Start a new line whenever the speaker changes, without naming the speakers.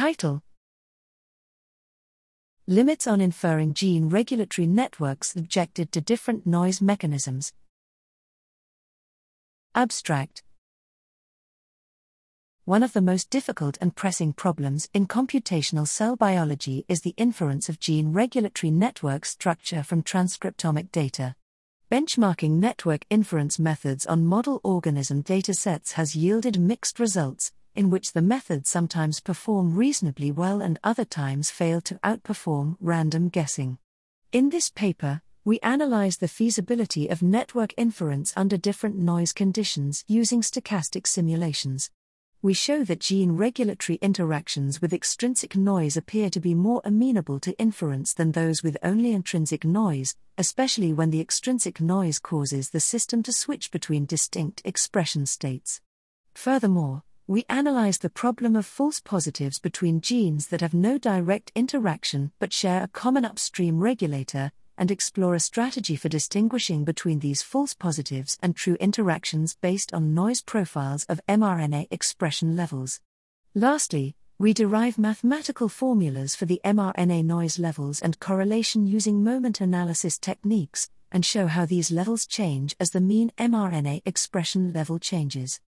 Title Limits on inferring gene regulatory networks subjected to different noise mechanisms. Abstract One of the most difficult and pressing problems in computational cell biology is the inference of gene regulatory network structure from transcriptomic data. Benchmarking network inference methods on model organism datasets has yielded mixed results, in which the methods sometimes perform reasonably well and other times fail to outperform random guessing. In this paper, we analyze the feasibility of network inference under different noise conditions using stochastic simulations we show that gene regulatory interactions with extrinsic noise appear to be more amenable to inference than those with only intrinsic noise, especially when the extrinsic noise causes the system to switch between distinct expression states. Furthermore, we analyze the problem of false positives between genes that have no direct interaction but share a common upstream regulator, and explore a strategy for distinguishing between these false positives and true interactions based on noise profiles of mRNA expression levels. Lastly, we derive mathematical formulas for the mRNA noise levels and correlation using moment analysis techniques, and show how these levels change as the mean mRNA expression level changes.